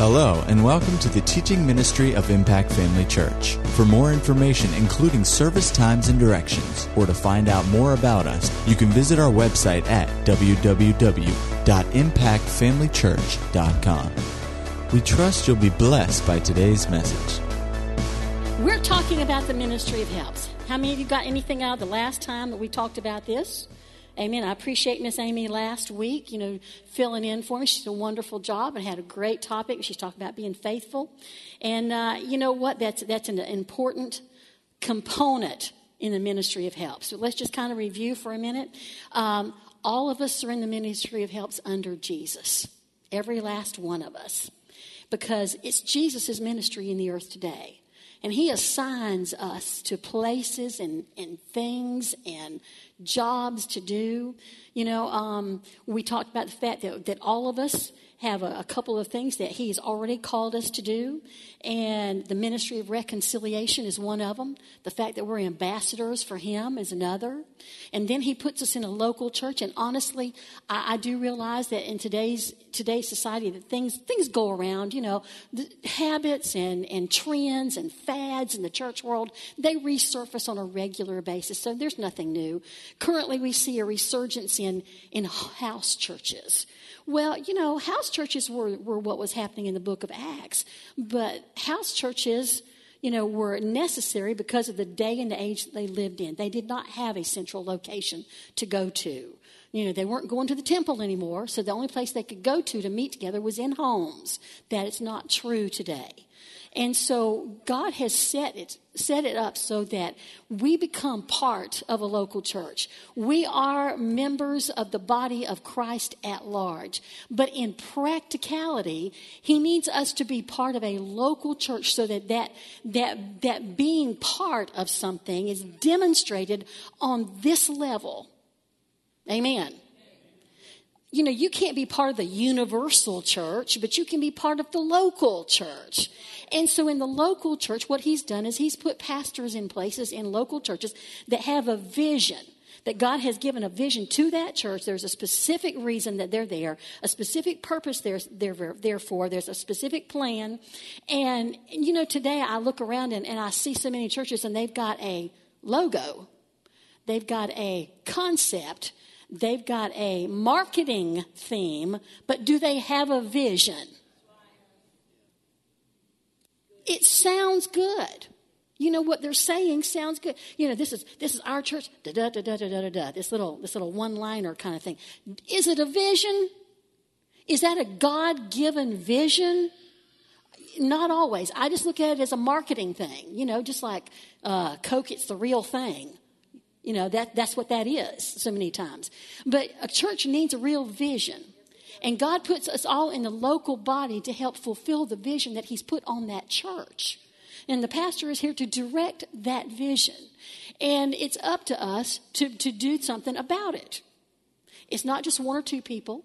Hello, and welcome to the teaching ministry of Impact Family Church. For more information, including service times and directions, or to find out more about us, you can visit our website at www.impactfamilychurch.com. We trust you'll be blessed by today's message. We're talking about the ministry of helps. How many of you got anything out of the last time that we talked about this? Amen. I appreciate Miss Amy last week, you know, filling in for me. She's did a wonderful job and had a great topic. She's talking about being faithful. And uh, you know what? That's, that's an important component in the ministry of help. So let's just kind of review for a minute. Um, all of us are in the ministry of helps under Jesus, every last one of us, because it's Jesus' ministry in the earth today. And he assigns us to places and, and things and jobs to do. You know, um, we talked about the fact that, that all of us have a, a, couple of things that He's already called us to do. And the ministry of reconciliation is one of them. The fact that we're ambassadors for Him is another. And then He puts us in a local church. And honestly, I, I do realize that in today's today's society, that things things go around. You know, habits and and trends and fads in the church world they resurface on a regular basis. So there's nothing new. Currently, we see a resurgence in in house churches well, you know, house churches were, were what was happening in the book of Acts, but house churches, you know, were necessary because of the day and the age that they lived in. They did not have a central location to go to. You know, they weren't going to the temple anymore, so the only place they could go to to meet together was in homes. That is not true today. And so God has set it, set it up so that we become part of a local church. We are members of the body of Christ at large. But in practicality, He needs us to be part of a local church so that that, that, that being part of something is demonstrated on this level. Amen you know, you can't be part of the universal church, but you can be part of the local church. And so in the local church, what he's done is he's put pastors in places in local churches that have a vision. That God has given a vision to that church. There's a specific reason that they're there, a specific purpose they're, they're there for. There's a specific plan. And, you know, today I look around and, and I see so many churches and they've got a logo, they've got a concept, they've got a marketing theme, but do they have a vision? It sounds good. You know what they're saying sounds good. You know, this is this is our church. Da da da da da da da. This little this little one liner kind of thing. Is it a vision? Is that a God given vision? Not always. I just look at it as a marketing thing. You know, just like uh, Coke, it's the real thing. You know that that's what that is. So many times, but a church needs a real vision. And God puts us all in the local body to help fulfill the vision that He's put on that church. And the pastor is here to direct that vision. And it's up to us to, to do something about it. It's not just one or two people,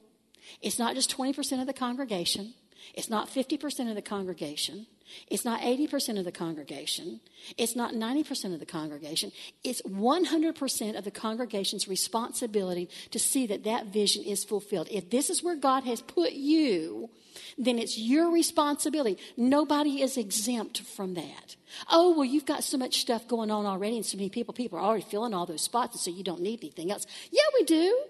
it's not just 20% of the congregation, it's not 50% of the congregation. It's not 80% of the congregation. It's not 90% of the congregation. It's 100% of the congregation's responsibility to see that that vision is fulfilled. If this is where God has put you, then it's your responsibility. Nobody is exempt from that. Oh, well, you've got so much stuff going on already and so many people, people are already filling all those spots, and so you don't need anything else. Yeah, we do.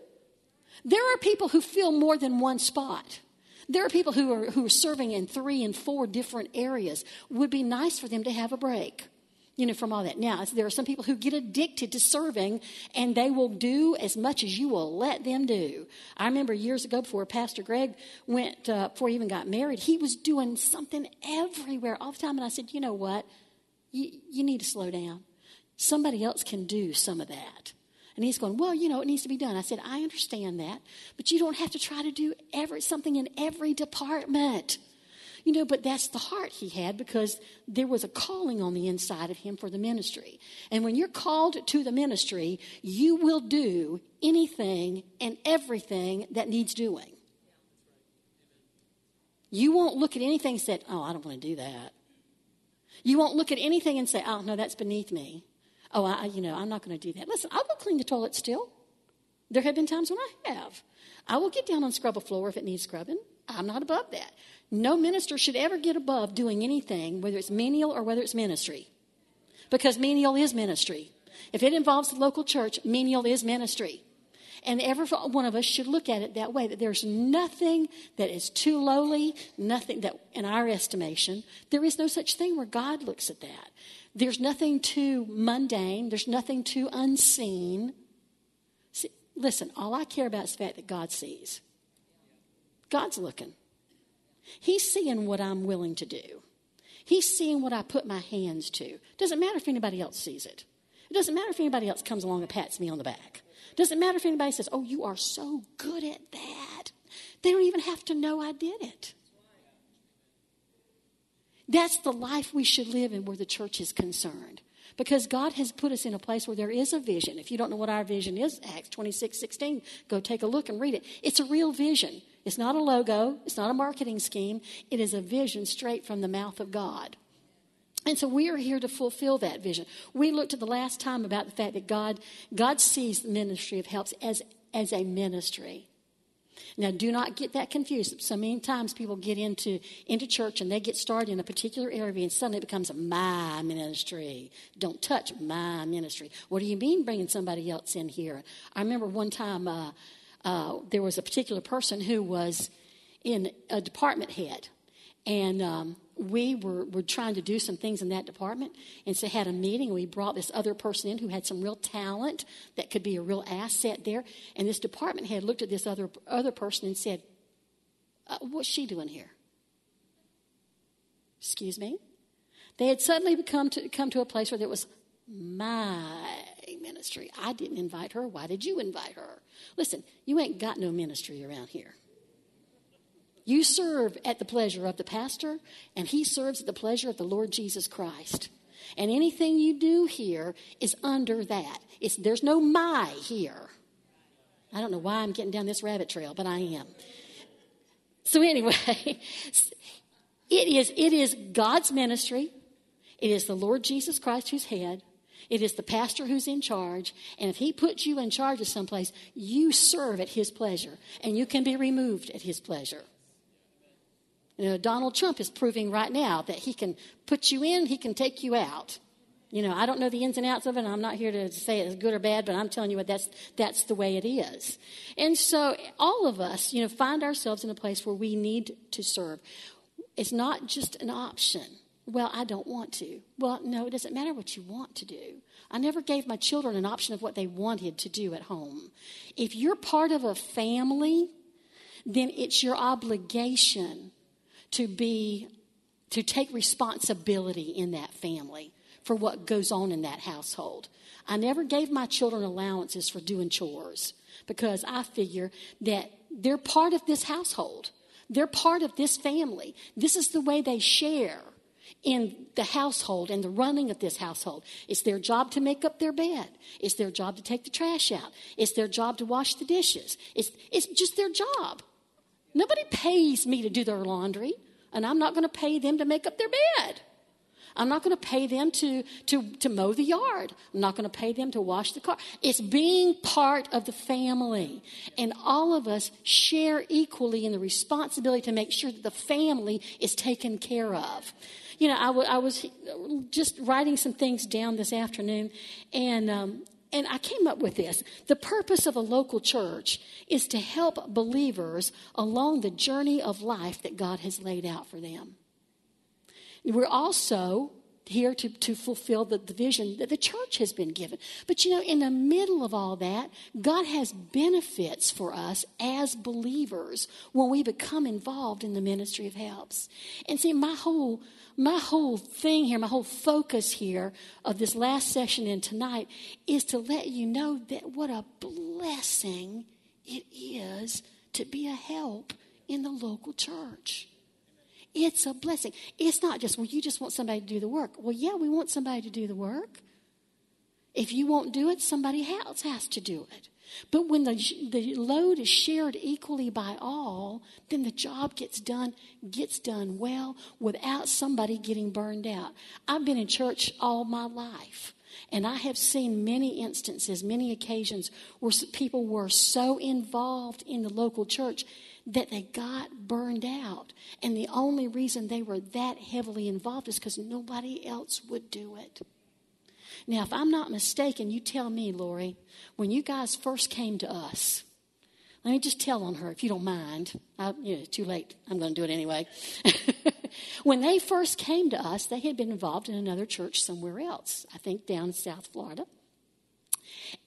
There are people who fill more than one spot. There are people who are, who are serving in three and four different areas. Would be nice for them to have a break, you know, from all that. Now, there are some people who get addicted to serving and they will do as much as you will let them do. I remember years ago before Pastor Greg went, uh, before he even got married, he was doing something everywhere all the time. And I said, you know what? You, you need to slow down. Somebody else can do some of that. And he's going, Well, you know, it needs to be done. I said, I understand that, but you don't have to try to do every, something in every department. You know, but that's the heart he had because there was a calling on the inside of him for the ministry. And when you're called to the ministry, you will do anything and everything that needs doing. You won't look at anything and say, Oh, I don't want to do that. You won't look at anything and say, Oh, no, that's beneath me oh, I, you know, I'm not going to do that. Listen, I will clean the toilet still. There have been times when I have. I will get down and scrub a floor if it needs scrubbing. I'm not above that. No minister should ever get above doing anything, whether it's menial or whether it's ministry. Because menial is ministry. If it involves the local church, menial is ministry. And every one of us should look at it that way that there's nothing that is too lowly, nothing that, in our estimation, there is no such thing where God looks at that. There's nothing too mundane, there's nothing too unseen. See, listen, all I care about is the fact that God sees. God's looking. He's seeing what I'm willing to do. He's seeing what I put my hands to. Doesn't matter if anybody else sees it. It doesn't matter if anybody else comes along and pats me on the back. Doesn't matter if anybody says, Oh, you are so good at that. They don't even have to know I did it. That's the life we should live in where the church is concerned. Because God has put us in a place where there is a vision. If you don't know what our vision is, Acts 26 16, go take a look and read it. It's a real vision. It's not a logo, it's not a marketing scheme. It is a vision straight from the mouth of God. And so we are here to fulfill that vision. We looked at the last time about the fact that God, God sees the ministry of helps as, as a ministry. Now, do not get that confused. So many times people get into, into church and they get started in a particular area and suddenly it becomes my ministry. Don't touch my ministry. What do you mean bringing somebody else in here? I remember one time uh, uh, there was a particular person who was in a department head. And um, we were, were trying to do some things in that department. And so had a meeting we brought this other person in who had some real talent that could be a real asset there. And this department head looked at this other other person and said uh, what's she doing here? Excuse me? They had suddenly come to come to a place where there was my ministry i didn't invite her. Why did you invite her? Listen you ain't got no ministry around here you serve at the pleasure of the pastor, and he serves at the pleasure of the Lord Jesus Christ. And anything you do here is under that. It's, there's no my here. I don't know why I'm getting down this rabbit trail, but I am. So, anyway, it is, it is God's ministry. It is the Lord Jesus Christ who's head. It is the pastor who's in charge. And if he puts you in charge of someplace, you serve at his pleasure. And you can be removed at his pleasure. You know, Donald Trump is proving right now that he can put you in, he can take you out. You know, I don't know the ins and outs of it, and I'm not here to say it's good or bad, but I'm telling you what, that's, that's the way it is. And so all of us, you know, find ourselves in a place where we need to serve. It's not just an option. Well, I don't want to. Well, no, it doesn't matter what you want to do. I never gave my children an option of what they wanted to do at home. If you're part of a family, then it's your obligation to be to take responsibility in that family for what goes on in that household. I never gave my children allowances for doing chores because I figure that they're part of this household. They're part of this family. This is the way they share in the household and the running of this household. It's their job to make up their bed. It's their job to take the trash out. It's their job to wash the dishes. It's, it's just their job. Nobody pays me to do their laundry and I'm not going to pay them to make up their bed. I'm not going to pay them to, to, to mow the yard. I'm not going to pay them to wash the car. It's being part of the family. And all of us share equally in the responsibility to make sure that the family is taken care of. You know, I, w- I was just writing some things down this afternoon, and um, and I came up with this. The purpose of a local church is to help believers along the journey of life that God has laid out for them. We're also here to, to fulfill the, the vision that the church has been given. But you know, in the middle of all that, God has benefits for us as believers when we become involved in the ministry of helps. And see, my whole my whole thing here, my whole focus here of this last session and tonight is to let you know that what a blessing it is to be a help in the local church. It's a blessing. It's not just, well, you just want somebody to do the work. Well, yeah, we want somebody to do the work. If you won't do it, somebody else has to do it. But when the, the load is shared equally by all, then the job gets done, gets done well without somebody getting burned out. I've been in church all my life. And I have seen many instances, many occasions where people were so involved in the local church that they got burned out. And the only reason they were that heavily involved is because nobody else would do it. Now, if I'm not mistaken, you tell me, Lori, when you guys first came to us, let me just tell on her if you don't mind. I, you know, too late. I'm going to do it anyway. when they first came to us, they had been involved in another church somewhere else, I think down in South Florida.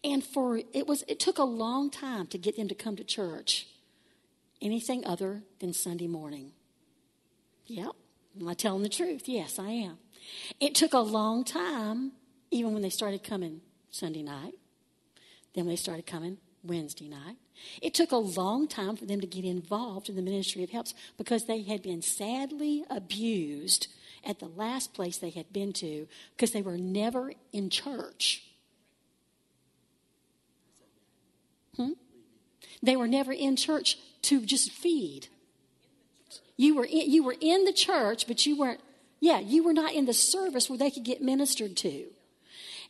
And for it was it took a long time to get them to come to church anything other than Sunday morning. Yep. Am I telling the truth? Yes, I am. It took a long time, even when they started coming Sunday night. Then they started coming Wednesday night. It took a long time for them to get involved in the ministry of helps because they had been sadly abused at the last place they had been to because they were never in church. Hmm? They were never in church to just feed. You were in, you were in the church, but you weren't. Yeah, you were not in the service where they could get ministered to.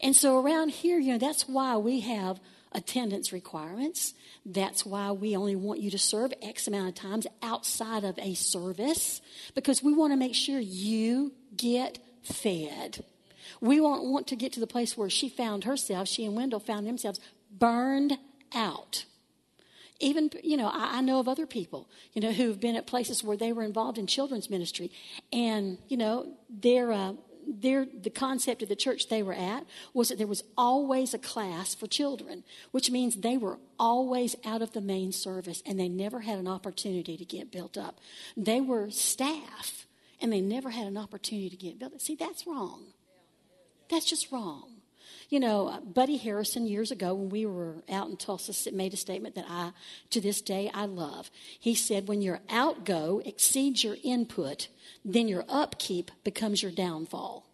And so around here, you know, that's why we have attendance requirements. That's why we only want you to serve X amount of times outside of a service because we want to make sure you get fed. We won't want to get to the place where she found herself, she and Wendell found themselves burned out. Even, you know, I, I, know of other people, you know, who've been at places where they were involved in children's ministry. And, you know, their, uh, their, the concept of the church they were at was that there was always a class for children, which means they were always out of the main service and they never had an opportunity to get built up. They were staff and they never had an opportunity to get built up. See, that's wrong. That's just wrong. You know, Buddy Harrison years ago when we were out in Tulsa made a statement that I, to this day, I love. He said, when your outgo exceeds your input, then your upkeep becomes your downfall.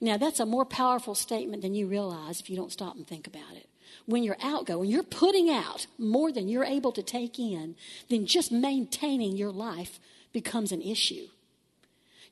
Now, that's a more powerful statement than you realize if you don't stop and think about it. When you're outgo, when you're putting out more than you're able to take in, then just maintaining your life becomes an issue.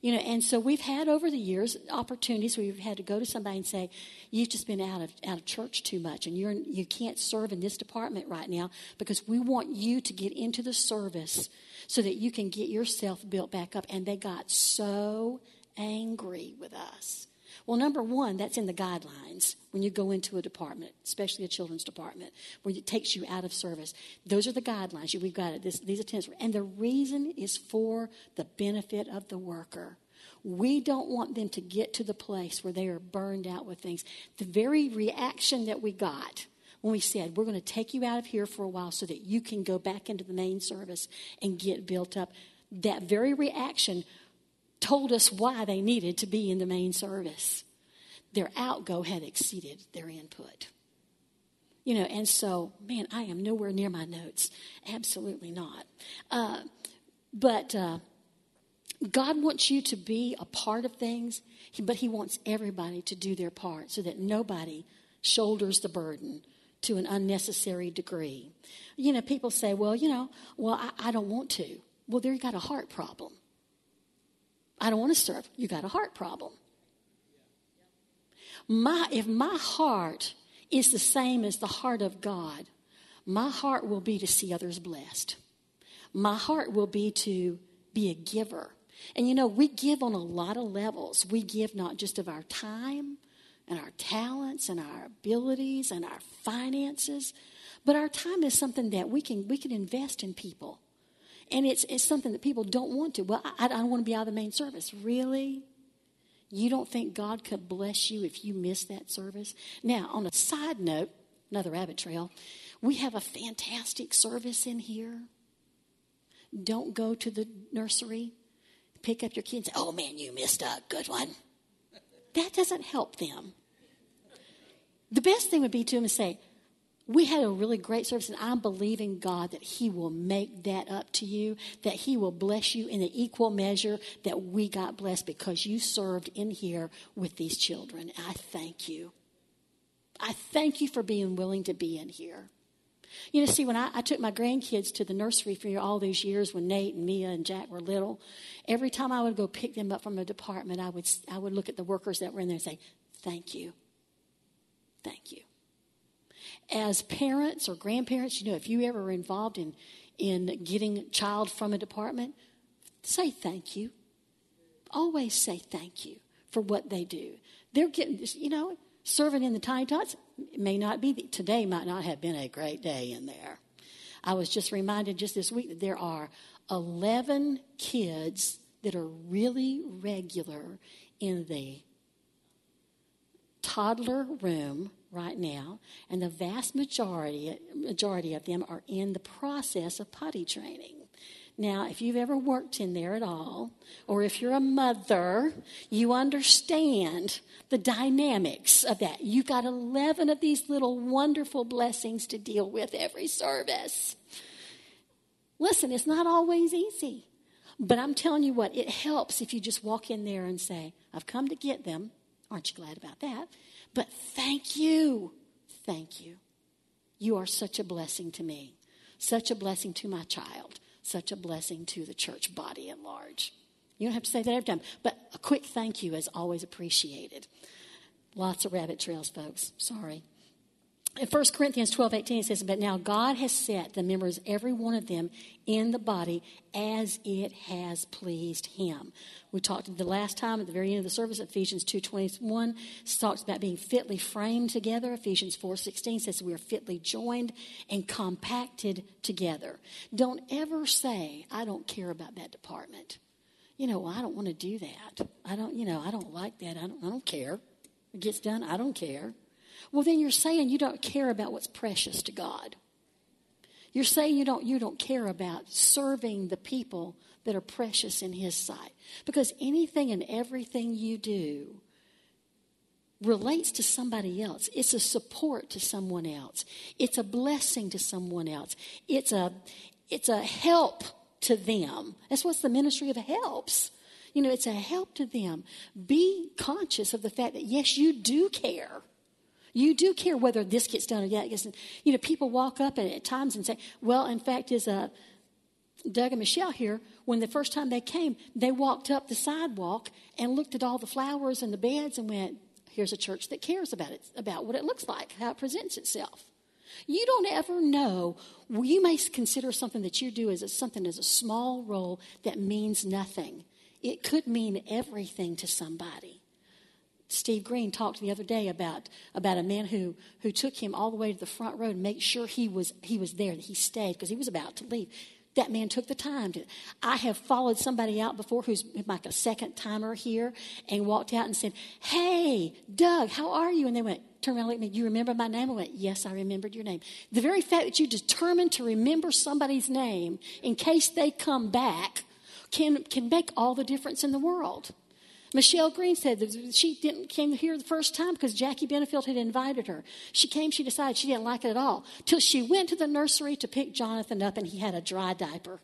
You know, and so we've had over the years opportunities where we've had to go to somebody and say, "You've just been out of out of church too much, and you're you can't serve in this department right now because we want you to get into the service so that you can get yourself built back up." And they got so angry with us. Well, number one, that's in the guidelines when you go into a department, especially a children's department, where it takes you out of service. Those are the guidelines. We've got it. This, these attendants, and the reason is for the benefit of the worker. We don't want them to get to the place where they are burned out with things. The very reaction that we got when we said, We're going to take you out of here for a while so that you can go back into the main service and get built up, that very reaction told us why they needed to be in the main service. Their outgo had exceeded their input. You know, and so, man, I am nowhere near my notes. Absolutely not. Uh, but uh, God wants you to be a part of things, but He wants everybody to do their part so that nobody shoulders the burden to an unnecessary degree. You know, people say, well, you know, well, I, I don't want to. Well, they've got a heart problem. I don't want to serve. You got a heart problem. My, if my heart is the same as the heart of God, my heart will be to see others blessed. My heart will be to be a giver. And you know, we give on a lot of levels. We give not just of our time and our talents and our abilities and our finances, but our time is something that we can we can invest in people. And it's, it's something that people don't want to. Well, I, I don't want to be out of the main service. Really? You don't think God could bless you if you miss that service? Now, on a side note, another rabbit trail, we have a fantastic service in here. Don't go to the nursery, pick up your kids, oh man, you missed a good one. That doesn't help them. The best thing would be to them to say, we had a really great service, and I'm believing God that He will make that up to you, that He will bless you in the equal measure that we got blessed because you served in here with these children. I thank you. I thank you for being willing to be in here. You know, see, when I, I, took my grandkids to the nursery for all these years when Nate and Mia and Jack were little, every time I would go pick them up from the department, I would, I would look at the workers that were in there and say, Thank you. Thank you. As parents or grandparents, you know, if you ever were involved in, in getting a child from a department, say thank you. Always say thank you for what they do. They're getting, you know, serving in the tiny tots may not be, today might not have been a great day in there. I was just reminded just this week that there are 11 kids that are really regular in the toddler room right now, and the vast majority, majority of them are in the process of potty training. Now, if you've ever worked in there at all, or if you're a mother, you understand the dynamics of that. You've got 11 of these little wonderful blessings to deal with every service. Listen, it's not always easy. But I'm telling you what, it helps if you just walk in there and say, I've come to get them. Aren't you glad about that? But thank you. Thank you. You are such a blessing to me, such a blessing to my child, such a blessing to the church body at large. You don't have to say that every time, but a quick thank you is always appreciated. Lots of rabbit trails, folks. Sorry in 1 Corinthians 12 18, it says, But now God has set the members, every one of them, in the body as it has pleased him. We talked the last time at the very end of the service, Ephesians 2 21 talks about being fitly framed together. Ephesians 4 16 says we are fitly joined and compacted together. Don't ever say, I don't care about that department. You know, I don't want to do that. I don't, you know, I don't like that. I don't, I don't care. It gets done, I don't care. Well, then you're saying you don't care about what's precious to God. You're saying you don't, you don't care about serving the people that are precious in His sight. Because anything and everything you do relates to somebody else. It's a support to someone else. It's a blessing to someone else. It's a, it's a help to them. That's what's the ministry of helps. You know, it's a help to them. Be conscious of the fact that, yes, you do care. You do care whether this gets done or that gets done. You know, people walk up and at times and say, well, in fact, is uh, Doug and Michelle here, when the first time they came, they walked up the sidewalk and looked at all the flowers and the beds and went, here's a church that cares about it, about what it looks like, how it presents itself. You don't ever know. You may consider something that you do as a, something as a small role that means nothing. It could mean everything to somebody. Steve Green talked the other day about, about a man who, who took him all the way to the front row to make sure he was, he was there, that he stayed, because he was about to leave. That man took the time to. I have followed somebody out before who's like a second timer here and walked out and said, Hey, Doug, how are you? And they went, Turn around and looked at me, You remember my name? I went, Yes, I remembered your name. The very fact that you determined to remember somebody's name in case they come back can, can make all the difference in the world. Michelle Green said she didn't came here the first time because Jackie Benefield had invited her. She came, she decided she didn't like it at all. Till she went to the nursery to pick Jonathan up and he had a dry diaper.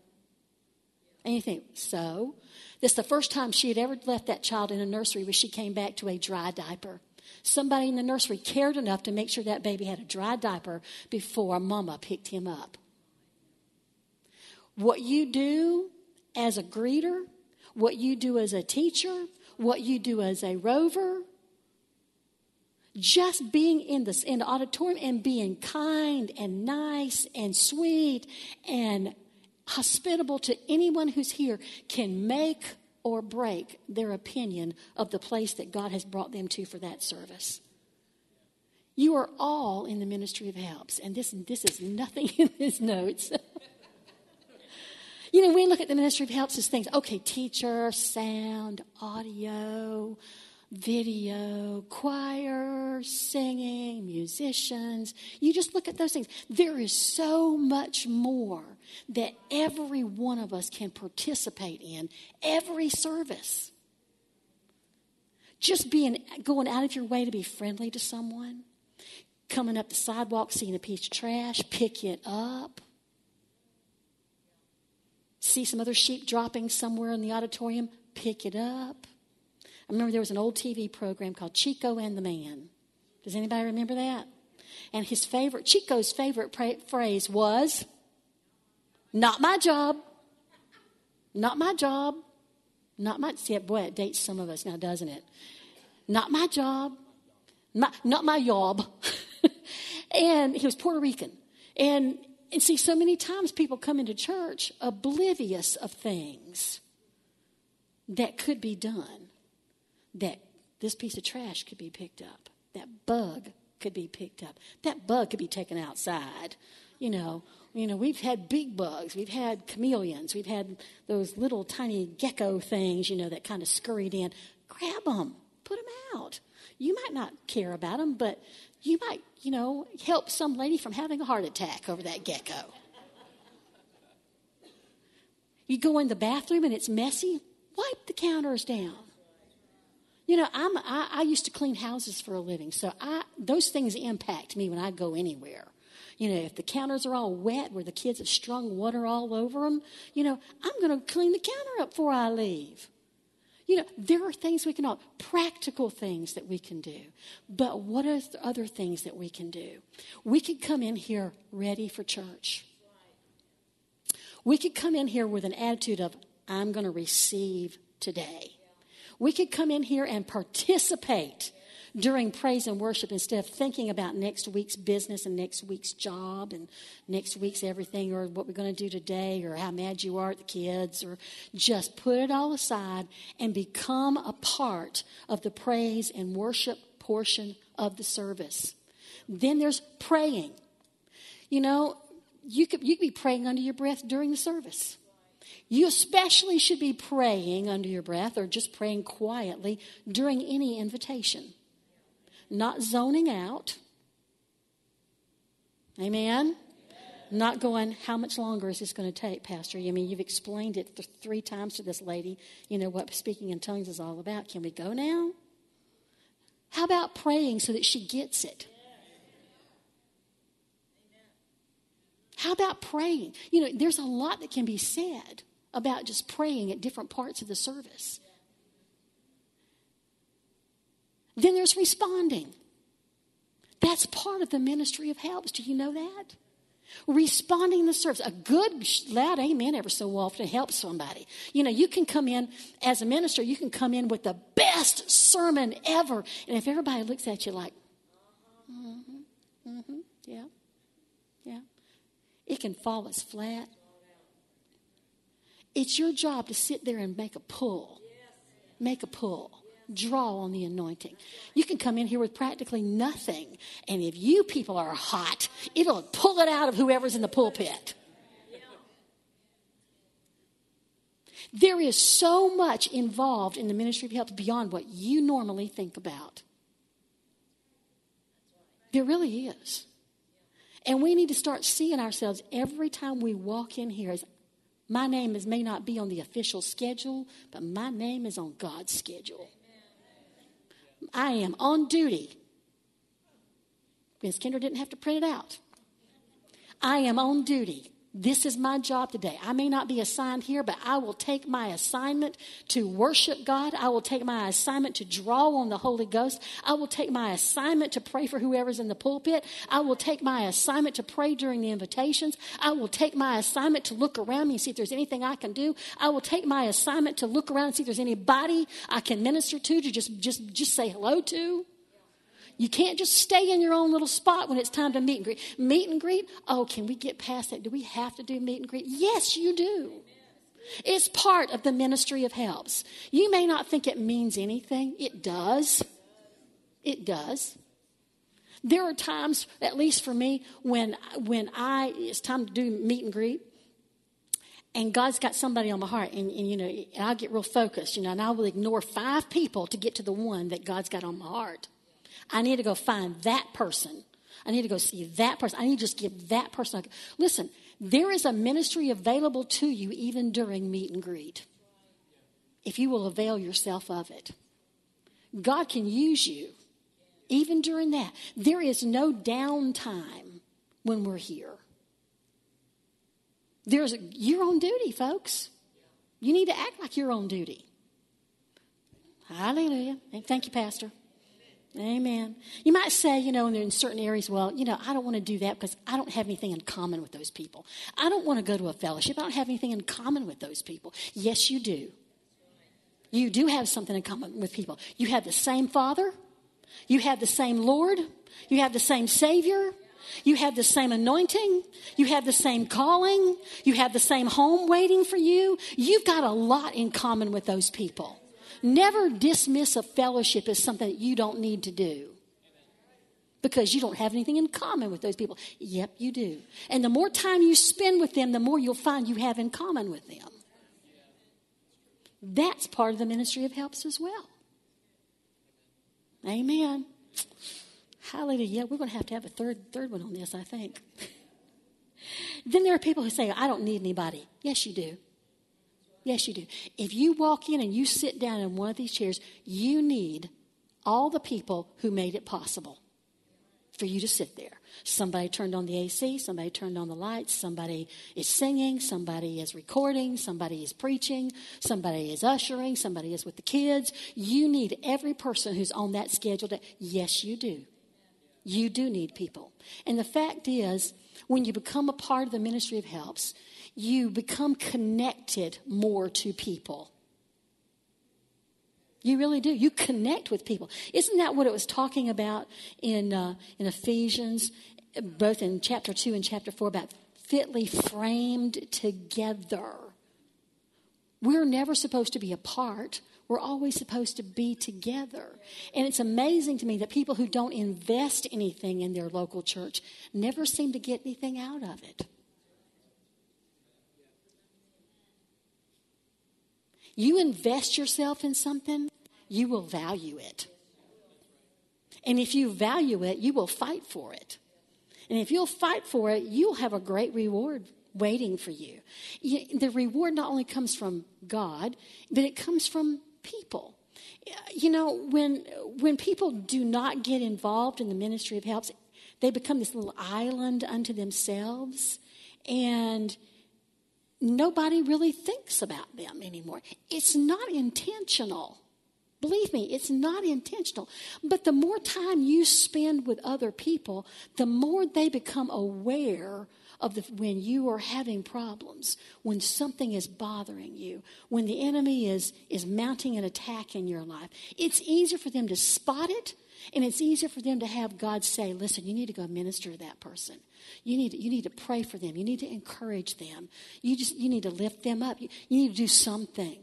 And you think, so? This is the first time she had ever left that child in a nursery where she came back to a dry diaper. Somebody in the nursery cared enough to make sure that baby had a dry diaper before mama picked him up. What you do as a greeter, what you do as a teacher, what you do as a rover, just being in the, in the auditorium and being kind and nice and sweet and hospitable to anyone who's here can make or break their opinion of the place that God has brought them to for that service. You are all in the ministry of helps, and this, this is nothing in his notes. You know, we look at the ministry of helps as things, okay, teacher, sound, audio, video, choir, singing, musicians. You just look at those things. There is so much more that every one of us can participate in every service. Just being going out of your way to be friendly to someone, coming up the sidewalk, seeing a piece of trash, pick it up see some other sheep dropping somewhere in the auditorium, pick it up. I remember there was an old TV program called Chico and the Man. Does anybody remember that? And his favorite, Chico's favorite pra- phrase was, Not my job. Not my job. Not my, see, boy, it dates some of us now, doesn't it? Not my job. My, not my job. And he was Puerto Rican. And, and see, so many times people come into church oblivious of things that could be done, that this piece of trash could be picked up, that bug could be picked up, that bug could be taken outside. You know, you know, we've had big bugs, we've had chameleons, we've had those little tiny gecko things, you know, that kind of scurried in. Grab them, put them out. You might not care about them, but you might, you know, help some lady from having a heart attack over that gecko. You go in the bathroom and it's messy, wipe the counters down. You know, I'm, I, I used to clean houses for a living, so I, those things impact me when I go anywhere. You know, if the counters are all wet where the kids have strung water all over them, you know, I'm going to clean the counter up before I leave. You know, there are things we can all, practical things that we can do. But what are the other things that we can do? We could come in here ready for church. We could come in here with an attitude of, I'm going to receive today. We could come in here and participate during praise and worship instead of thinking about next week's business and next week's job and next week's everything or what we're going to do today or how mad you are at the kids or just put it all aside and become a part of the praise and worship portion of the service. Then there's praying. You know, you could, you could be praying under your breath during the service. You especially should be praying under your breath or just praying quietly during any invitation not zoning out. Amen? Not going, how much longer is this going to take, Pastor? I mean, you've explained it th- three times to this lady, you know, what speaking in tongues is all about. Can we go now? How about praying so that she gets it? How about praying? You know, there's a lot that can be said about just praying at different parts of the service. Then there's responding. That's part of the ministry of helps. Do you know that? Responding to service. A good, loud amen ever so often helps somebody. You know, you can come in as a minister, you can come in with the best sermon ever. And if everybody looks at you like, mm-hmm, mm-hmm, yeah, yeah, it can fall as flat. It's your job to sit there and make a pull. Make a pull draw on the anointing. You can come in here with practically nothing, and if you people are hot, it'll pull it out of whoever's in the pulpit. There is so much involved in the ministry of help beyond what you normally think about. There really is. And we need to start seeing ourselves every time we walk in here as my name is, may not be on the official schedule, but my name is on God's schedule. I am on duty. Ms. Kinder didn't have to print it out. I am on duty. This is my job today. I may not be assigned here, but I will take my assignment to worship God. I will take my assignment to draw on the Holy Ghost. I will take my assignment to pray for whoever's in the pulpit. I will take my assignment to pray during the invitations. I will take my assignment to look around me and see if there's anything I can do. I will take my assignment to look around and see if there's anybody I can minister to, to just, just, just say hello to. You can't just stay in your own little spot when it's time to meet and greet. Meet and greet? Oh, can we get past that? Do we have to do meet and greet? Yes, you do. It's part of the ministry of helps. You may not think it means anything. It does. It does. There are times, at least for me, when when I it's time to do meet and greet, and God's got somebody on my heart, and, and you know, and I'll get real focused, you know, and I will ignore five people to get to the one that God's got on my heart. I need to go find that person. I need to go see that person. I need to just give that person. A, listen, there is a ministry available to you even during meet and greet if you will avail yourself of it. God can use you even during that. There is no downtime when we're here. There's a, you're on duty, folks. You need to act like you're on duty. Hallelujah. Thank you, Pastor. Amen. You might say, you know, in certain areas, well, you know, I don't want to do that because I don't have anything in common with those people. I don't want to go to a fellowship. I don't have anything in common with those people. Yes, you do. You do have something in common with people. You have the same Father. You have the same Lord. You have the same Savior. You have the same anointing. You have the same calling. You have the same home waiting for you. You've got a lot in common with those people. Never dismiss a fellowship as something that you don't need to do because you don't have anything in common with those people. Yep, you do. And the more time you spend with them, the more you'll find you have in common with them. That's part of the ministry of helps as well. Amen. Hallelujah. Yeah, we're going to have to have a third third one on this, I think. then there are people who say, I don't need anybody. Yes, you do. Yes, you do. If you walk in and you sit down in one of these chairs, you need all the people who made it possible for you to sit there. Somebody turned on the AC, somebody turned on the lights, somebody is singing, somebody is recording, somebody is preaching, somebody is ushering, somebody is with the kids. You need every person who's on that schedule to, yes, you do. You do need people. And the fact is, when you become a part of the ministry of helps, you become connected more to people. You really do. You connect with people. Isn't that what it was talking about in, uh, in Ephesians, both in chapter 2 and chapter 4, about fitly framed together? We're never supposed to be apart. We're always supposed to be together. And it's amazing to me that people who don't invest anything in their local church never seem to get anything out of it. You invest yourself in something, you will value it. And if you value it, you will fight for it. And if you'll fight for it, you'll have a great reward waiting for you. The reward not only comes from God, but it comes from people. You know, when when people do not get involved in the ministry of helps, they become this little island unto themselves, and nobody really thinks about them anymore. It's not intentional. Believe me, it's not intentional. But the more time you spend with other people, the more they become aware of the, when you are having problems, when something is bothering you, when the enemy is, is mounting an attack in your life. It's easier for them to spot it, and it's easier for them to have God say, listen, you need to go minister to that person. You need, to, you need to pray for them. You need to encourage them. You, just, you need to lift them up. You, you need to do something.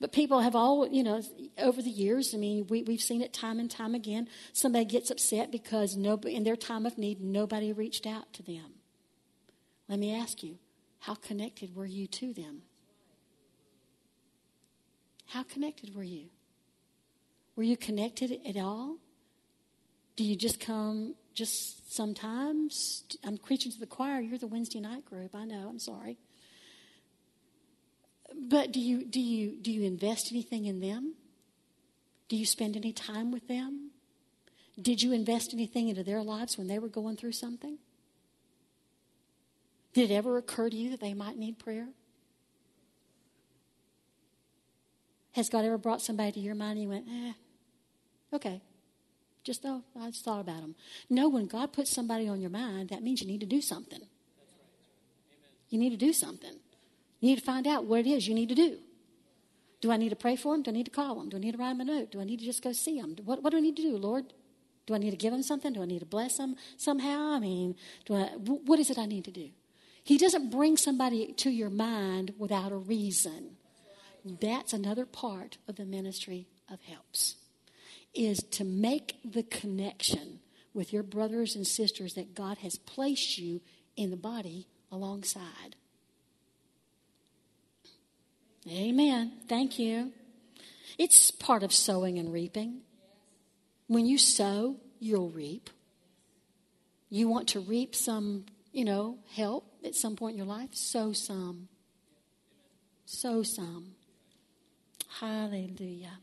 But people have all, you know, over the years, I mean, we, we've seen it time and time again. Somebody gets upset because nobody, in their time of need, nobody reached out to them. Let me ask you, how connected were you to them? How connected were you? Were you connected at all? Do you just come just sometimes? I'm preaching to the choir. You're the Wednesday night group. I know. I'm sorry. But do you do you do you invest anything in them? Do you spend any time with them? Did you invest anything into their lives when they were going through something? Did it ever occur to you that they might need prayer? Has God ever brought somebody to your mind and you went, eh, okay, just though I just thought about them. No, when God puts somebody on your mind, that means you need to do something. You need to do something. You need to find out what it is you need to do. Do I need to pray for them? Do I need to call them? Do I need to write them a note? Do I need to just go see them? What, what do I need to do, Lord? Do I need to give them something? Do I need to bless them somehow? I mean, do I, what is it I need to do? He doesn't bring somebody to your mind without a reason. That's another part of the ministry of helps is to make the connection with your brothers and sisters that God has placed you in the body alongside. Amen. Thank you. It's part of sowing and reaping. When you sow, you'll reap. You want to reap some, you know, help at some point in your life? Sow some. Sow some. Hallelujah.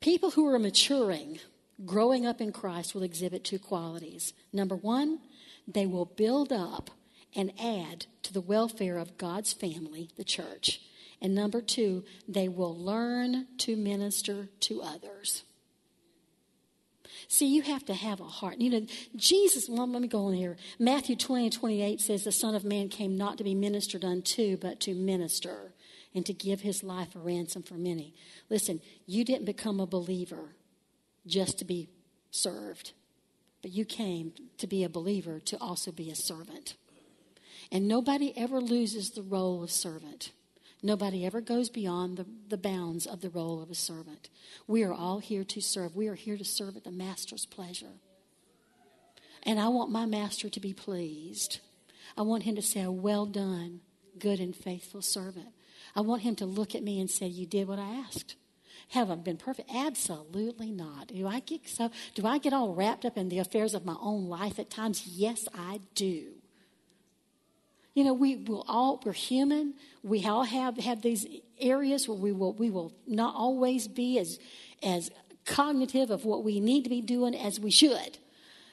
People who are maturing, growing up in Christ, will exhibit two qualities. Number one, they will build up and add to the welfare of God's family, the church. And number two, they will learn to minister to others. See, you have to have a heart. You know, Jesus, well, let me go on here. Matthew 20 28 says, The Son of Man came not to be ministered unto, but to minister and to give his life a ransom for many. Listen, you didn't become a believer just to be served. but you came to be a believer to also be a servant. And nobody ever loses the role of servant. Nobody ever goes beyond the, the bounds of the role of a servant. We are all here to serve. We are here to serve at the Master's pleasure. And I want my Master to be pleased. I want him to say, Well done, good and faithful servant. I want him to look at me and say, You did what I asked. Have I been perfect? Absolutely not. Do I get so do I get all wrapped up in the affairs of my own life at times? Yes, I do. You know, we will all we're human. We all have have these areas where we will we will not always be as as cognitive of what we need to be doing as we should.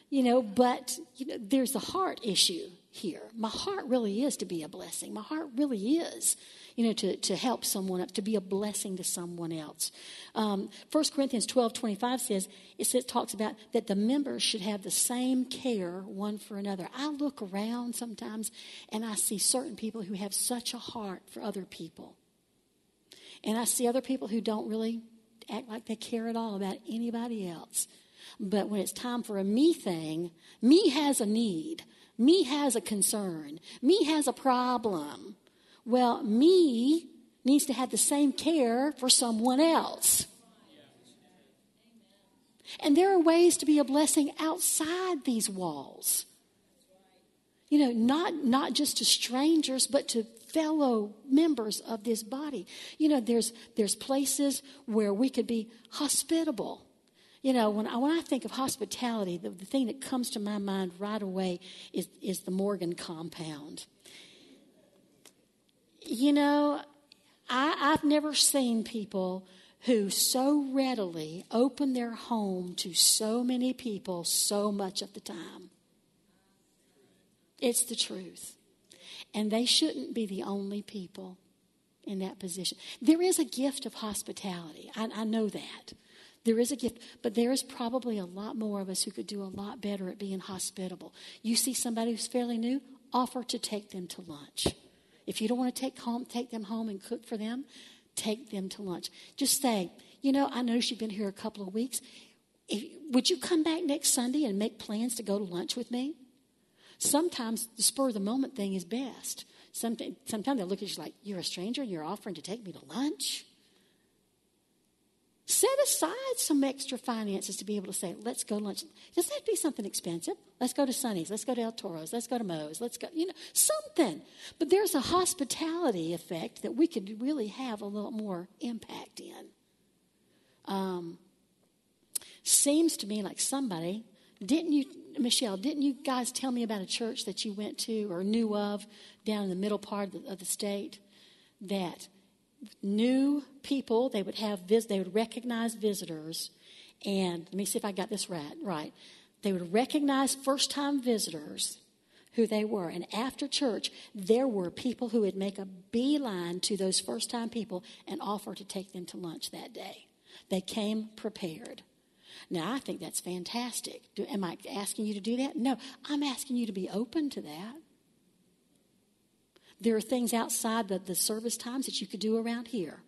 You know, but you know, there's a heart issue here. My heart really is to be a blessing. My heart really is you know, to, to help someone, up, to be a blessing to someone else. Um, 1 Corinthians 12 25 says, it says, talks about that the members should have the same care one for another. I look around sometimes and I see certain people who have such a heart for other people. And I see other people who don't really act like they care at all about anybody else. But when it's time for a me thing, me has a need. Me has a concern. Me has a problem. Well, me needs to have the same care for someone else. And there are ways to be a blessing outside these walls. You know, not, not just to strangers, but to fellow members of this body. You know, there's, there's places where we could be hospitable. You know, when I, when I think of hospitality, the, the thing that comes to my mind right away is, is the Morgan compound. You know, I, I've never seen people who so readily open their home to so many people so much of the time. It's the truth. And they shouldn't be the only people in that position. There is a gift of hospitality. I, I, know that. There is a gift, but there is probably a lot more of us who could do a lot better at being hospitable. You see somebody who's fairly new, offer to take them to lunch. If you don't want to take home, take them home and cook for them, take them to lunch. Just say, you know, I noticed you've been here a couple of weeks. If, would you come back next Sunday and make plans to go to lunch with me? Sometimes the spur of the moment thing is best. Sometimes, sometimes they look at you like, you're a stranger and you're offering to take me to lunch? Set aside some extra finances to be able to say, let's go lunch. Does that be something expensive. Let's go to Sonny's. Let's go to El Toro's. Let's go to Moe's. Let's go, you know, something. But there's a hospitality effect that we could really have a little more impact in. Um, seems to me like somebody, didn't you, Michelle, didn't you guys tell me about a church that you went to or knew of down in the middle part of the, of the state that new people, they would have vis- they would recognize visitors, and let me see if I got this right. Right, they would recognize first-time visitors who they were, and after church, there were people who would make a beeline to those first-time people and offer to take them to lunch that day. They came prepared. Now, I think that's fantastic. Do, am I asking you to do that? No, I'm asking you to be open to that. There are things outside the, the service times that you could do around here.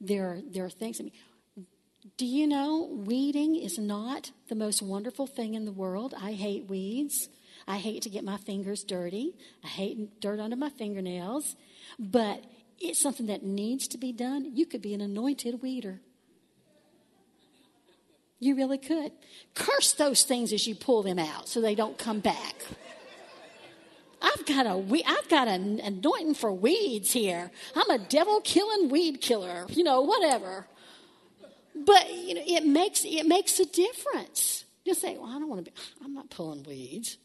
There are, there are things. I mean, do you know weeding is not the most wonderful thing in the world? I hate weeds. I hate to get my fingers dirty. I hate dirt under my fingernails. But it's something that needs to be done. You could be an anointed weeder. You really could. Curse those things as you pull them out so they don't come back. I've got a we, I've got an anointing for weeds here. I'm a devil killing weed killer, you know, whatever. But you know, it makes it makes a difference. You say, "Well, I don't want to be. I'm not pulling weeds."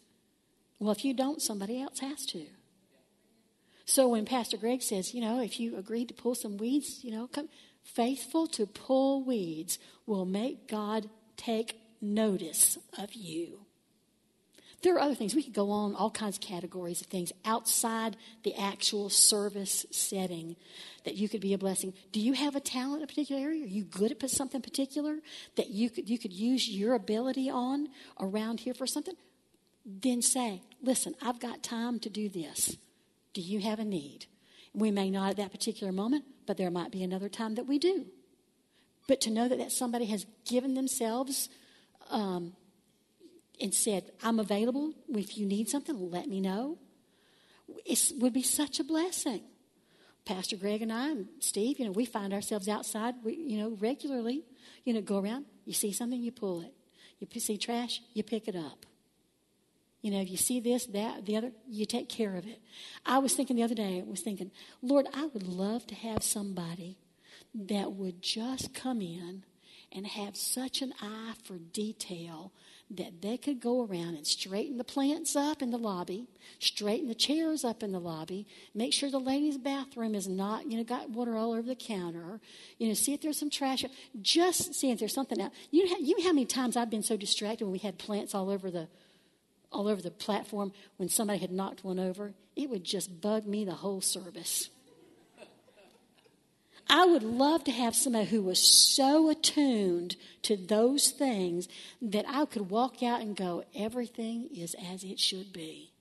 Well, if you don't, somebody else has to. So when Pastor Greg says, you know, if you agreed to pull some weeds, you know, come, faithful to pull weeds will make God take notice of you. There are other things. We could go on, all kinds of categories of things outside the actual service setting that you could be a blessing. Do you have a talent in a particular area? Are you good at something particular that you could, you could use your ability on around here for something? Then say, listen, I've got time to do this. Do you have a need? We may not at that particular moment, but there might be another time that we do. But to know that, that somebody has given themselves um, and said, I'm available. If you need something, let me know. It would be such a blessing. Pastor Greg and I and Steve, you know, we find ourselves outside, you know, regularly. You know, go around, you see something, you pull it. You see trash, you pick it up. You know, if you see this, that, the other, you take care of it. I was thinking the other day, I was thinking, Lord, I would love to have somebody that would just come in and have such an eye for detail that they could go around and straighten the plants up in the lobby, straighten the chairs up in the lobby, make sure the ladies' bathroom is not, you know, got water all over the counter, you know, see if there's some trash, just see if there's something out. You know, you know how many times I've been so distracted when we had plants all over the all over the platform when somebody had knocked one over? It would just bug me the whole service. I would love to have somebody who was so attuned to those things that I could walk out and go, everything is as it should be.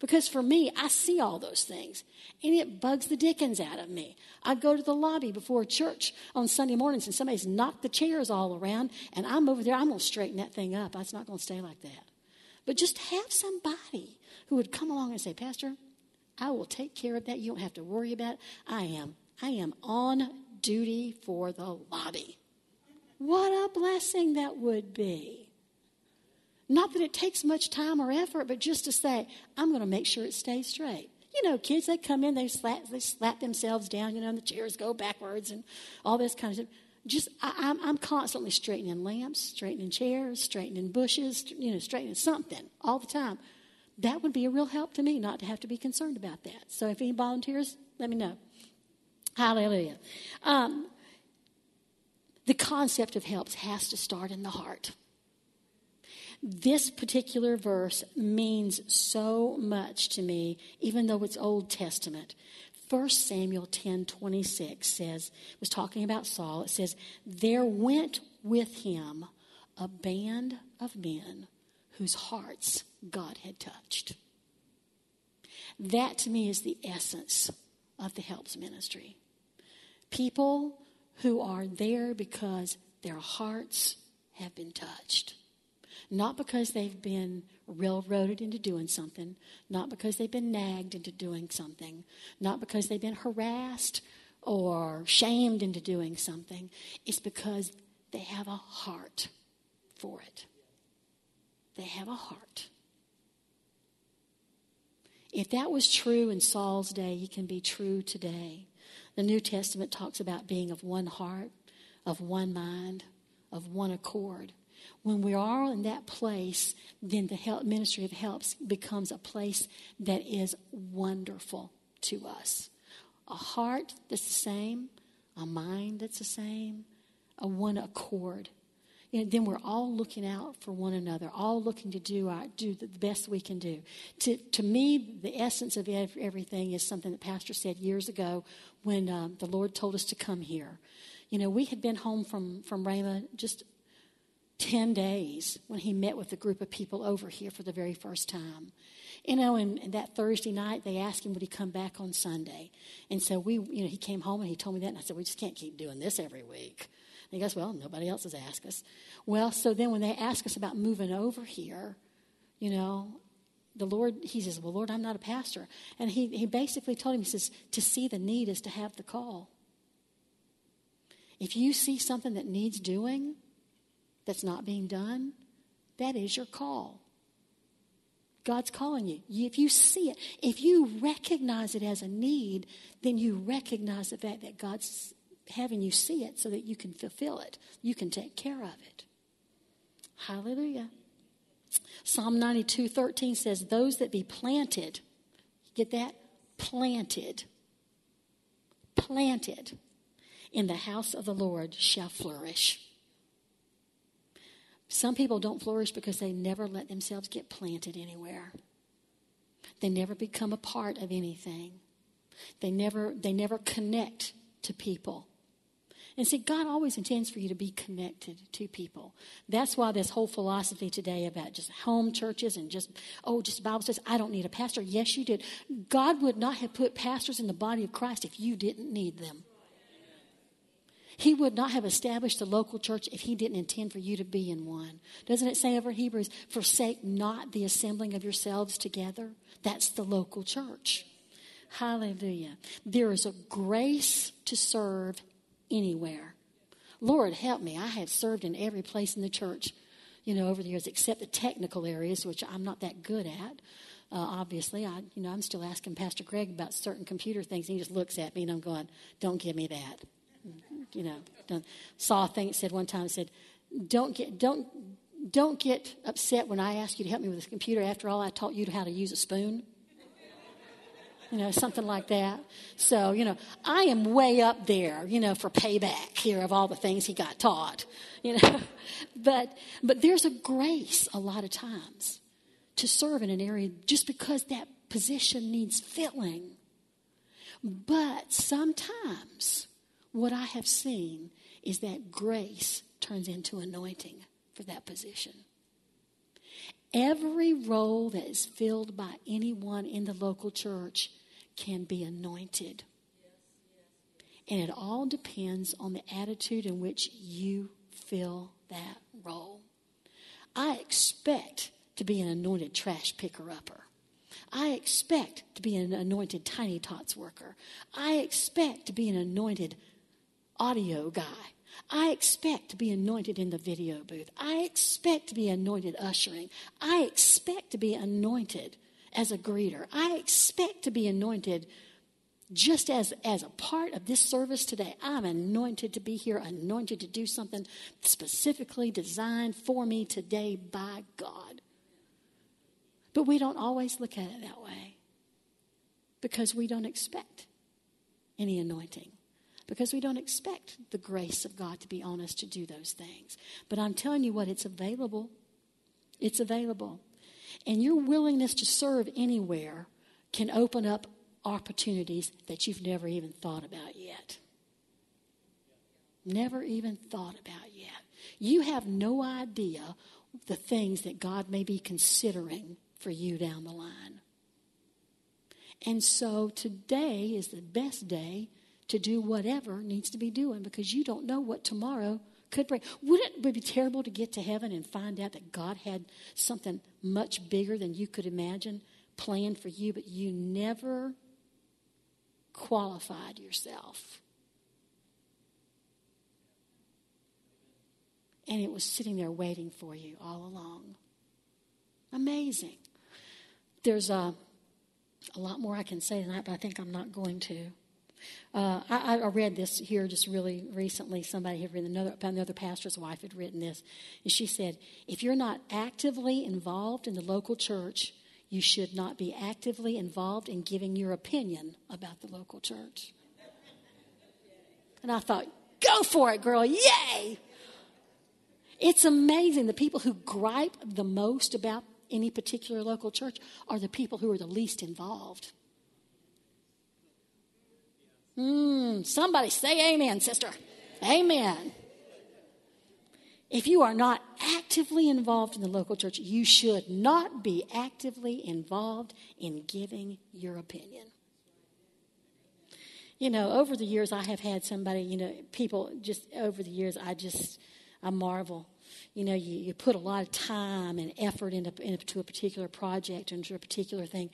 Because for me, I see all those things, and it bugs the dickens out of me. I go to the lobby before church on Sunday mornings, and somebody's knocked the chairs all around, and I'm over there. I'm going to straighten that thing up. It's not going to stay like that. But just have somebody who would come along and say, Pastor, I will take care of that. You don't have to worry about it. I am I am on duty for the lobby. What a blessing that would be. Not that it takes much time or effort, but just to say, I'm going to make sure it stays straight. You know, kids, they come in, they slap, they slap themselves down, you know, and the chairs go backwards and all this kind of stuff. Just, I, I'm, I'm constantly straightening lamps, straightening chairs, straightening bushes, you know, straightening something all the time. That would be a real help to me not to have to be concerned about that. So if any volunteers, let me know. Hallelujah. Um, the concept of helps has to start in the heart. This particular verse means so much to me, even though it's Old Testament. 1 Samuel 10 26 says, was talking about Saul. It says, There went with him a band of men whose hearts God had touched. That to me is the essence of the Helps Ministry. People who are there because their hearts have been touched. Not because they've been railroaded into doing something, not because they've been nagged into doing something, not because they've been harassed or shamed into doing something. It's because they have a heart for it. They have a heart. If that was true in Saul's day, it can be true today. The New Testament talks about being of one heart, of one mind, of one accord. When we are all in that place, then the help, ministry of helps becomes a place that is wonderful to us. A heart that's the same, a mind that's the same, a one accord know, then we're all looking out for one another, all looking to do our, do the best we can do. To, to me, the essence of everything is something that Pastor said years ago when um, the Lord told us to come here. You know, we had been home from, from Rhema just 10 days when he met with a group of people over here for the very first time. You know, and, and, that Thursday night, they asked him, would he come back on Sunday? And so we, you know, he came home and he told me that, and I said, we just can't keep doing this every week. And he goes, Well, nobody else has asked us. Well, so then when they ask us about moving over here, you know, the Lord, he says, Well, Lord, I'm not a pastor. And he, he basically told him, He says, To see the need is to have the call. If you see something that needs doing that's not being done, that is your call. God's calling you. If you see it, if you recognize it as a need, then you recognize the fact that God's having you see it so that you can fulfill it. You can take care of it. Hallelujah. Psalm 92 13 says, Those that be planted, get that? Planted. Planted in the house of the Lord shall flourish. Some people don't flourish because they never let themselves get planted anywhere. They never become a part of anything. They never, they never connect to people. And see, God always intends for you to be connected to people. That's why this whole philosophy today about just home churches and just, oh, just Bible says, I don't need a pastor. Yes, you did. God would not have put pastors in the body of Christ if you didn't need them. He would not have established a local church if he didn't intend for you to be in one. Doesn't it say over Hebrews, forsake not the assembling of yourselves together? That's the local church. Hallelujah. There is a grace to serve anywhere. Lord, help me. I have served in every place in the church, you know, over the years, except the technical areas, which I'm not that good at. Uh, obviously, I, you know, I'm still asking Pastor Greg about certain computer things. And he just looks at me and I'm going, "Don't give me that." You know, don't. saw a thing said one time said, "Don't get, don't, don't get upset when I ask you to help me with this computer. After all, I taught you how to use a spoon." You know, something like that. So, you know, I am way up there, you know, for payback here of all the things he got taught, you know. but but there's a grace a lot of times to serve in an area just because that position needs filling. But sometimes what I have seen is that grace turns into anointing for that position. Every role that is filled by anyone in the local church can be anointed. And it all depends on the attitude in which you fill that role. I expect to be an anointed trash picker upper. I expect to be an anointed tiny tots worker. I expect to be an anointed audio guy. I expect to be anointed in the video booth. I expect to be anointed ushering. I expect to be anointed as a greeter. I expect to be anointed just as, as a part of this service today. I'm anointed to be here, anointed to do something specifically designed for me today by God. But we don't always look at it that way because we don't expect any anointing. Because we don't expect the grace of God to be on us to do those things. But I'm telling you what, it's available. It's available. And your willingness to serve anywhere can open up opportunities that you've never even thought about yet. Never even thought about yet. You have no idea the things that God may be considering for you down the line. And so today is the best day to do whatever needs to be doing because you don't know what tomorrow could bring. Wouldn't it be terrible to get to heaven and find out that God had something much bigger than you could imagine planned for you, but you never qualified yourself? And it was sitting there waiting for you all along. Amazing. There's a, a lot more I can say tonight, but I think I'm not going to. Uh, I, I, read this here just really recently. Somebody had written another, another pastor's wife had written this, and she said, "If you're not actively involved in the local church, you should not be actively involved in giving your opinion about the local church." And I thought, "Go for it, girl! Yay!" It's amazing the people who gripe the most about any particular local church are the people who are the least involved. Mm, somebody say amen, sister. Amen. If you are not actively involved in the local church, you should not be actively involved in giving your opinion. You know, over the years, I have had somebody, you know, people just over the years, I just, I marvel you know, you, you put a lot of time and effort into, into a particular project, into a particular thing,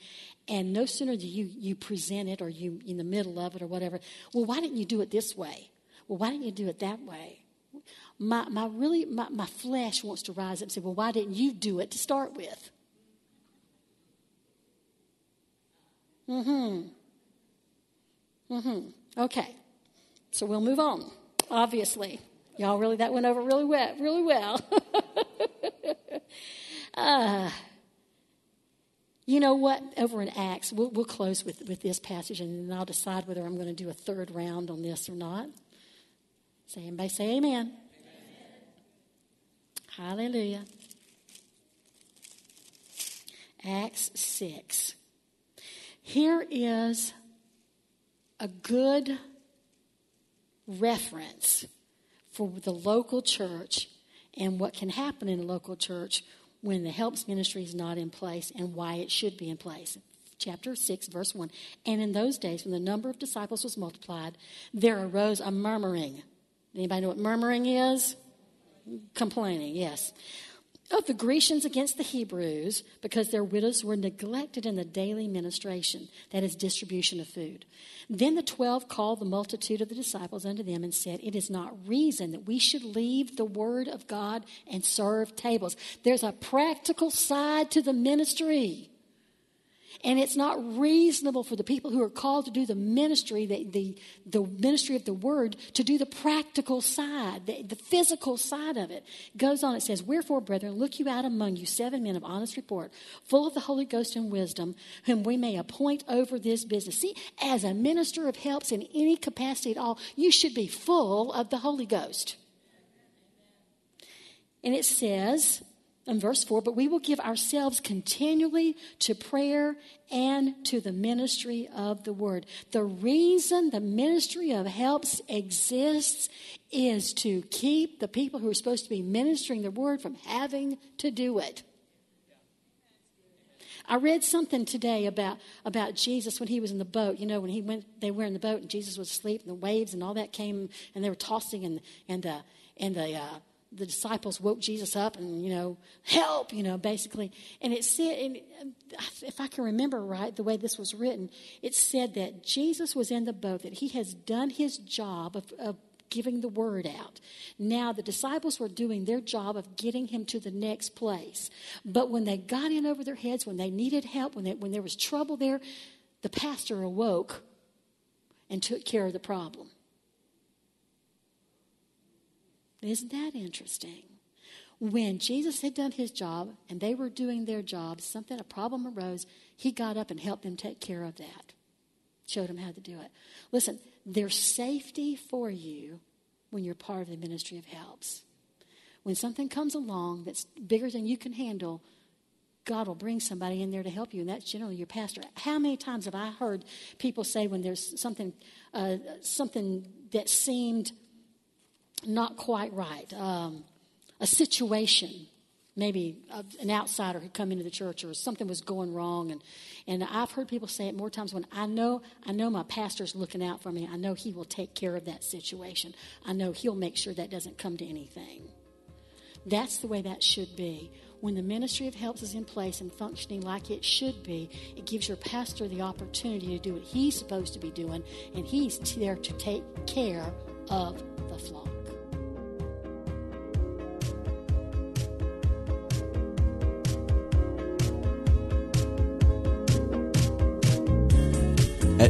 and no sooner do you, you present it or you in the middle of it or whatever, well, why didn't you do it this way? Well, why didn't you do it that way? My, my really, my, my flesh wants to rise up and say, well, why didn't you do it to start with? Mm-hmm. Mm-hmm. Okay. So we'll move on, obviously. Y'all really, that went over really well, really well. uh, you know what? Over in Acts, we'll, we'll close with, with this passage and then I'll decide whether I'm going to do a third round on this or not. Say, anybody say amen. amen. Hallelujah. Acts 6. Here is a good reference for the local church and what can happen in a local church when the helps ministry is not in place and why it should be in place. Chapter 6, verse 1. And in those days, when the number of disciples was multiplied, there arose a murmuring Anybody know what murmuring is? Complaining, yes of the Grecians against the Hebrews because their widows were neglected in the daily ministration, that is, distribution of food. Then the twelve called the multitude of the disciples unto them and said, It is not reason that we should leave the word of God and serve tables. There's a practical side to the ministry. And it's not reasonable for the people who are called to do the ministry, the, the, the ministry of the word, to do the practical side, the, the physical side of it. it. Goes on, it says, Wherefore, brethren, look you out among you seven men of honest report, full of the Holy Ghost and wisdom, whom we may appoint over this business. See, as a minister of helps in any capacity at all, you should be full of the Holy Ghost. And it says, in verse 4 but we will give ourselves continually to prayer and to the ministry of the word the reason the ministry of helps exists is to keep the people who are supposed to be ministering the word from having to do it I read something today about, about Jesus when he was in the boat. You know, when he went, they were in the boat and Jesus was asleep and the waves and all that came and they were tossing and, and, uh, and the, uh, the disciples woke Jesus up and, you know, help, you know, basically. And it said, and um, if I can remember right, the way this was written, it said that Jesus was in the boat, that he has done his job of, of giving the word out. Now, the disciples were doing their job of getting him to the next place. But when they got in over their heads, when they needed help, when, they, when there was trouble there, the pastor awoke and took care of the problem. Isn't that interesting? When Jesus had done his job and they were doing their job, something, a problem arose, he got up and helped them take care of that. Showed them how to do it. Listen, there's safety for you when you're part of the ministry of helps. When something comes along that's bigger than you can handle, God will bring somebody in there to help you, and that's generally your pastor. How many times have I heard people say when there's something, uh, something that seemed not quite right. Um, a situation, maybe an outsider had come into the church or something was going wrong. And, and I've heard people say it more times when I know, I know my pastor's looking out for me. I know he will take care of that situation. I know he'll make sure that doesn't come to anything. That's the way that should be. When the ministry of helps is in place and functioning like it should be, it gives your pastor the opportunity to do what he's supposed to be doing, and he's there to take care of the flock.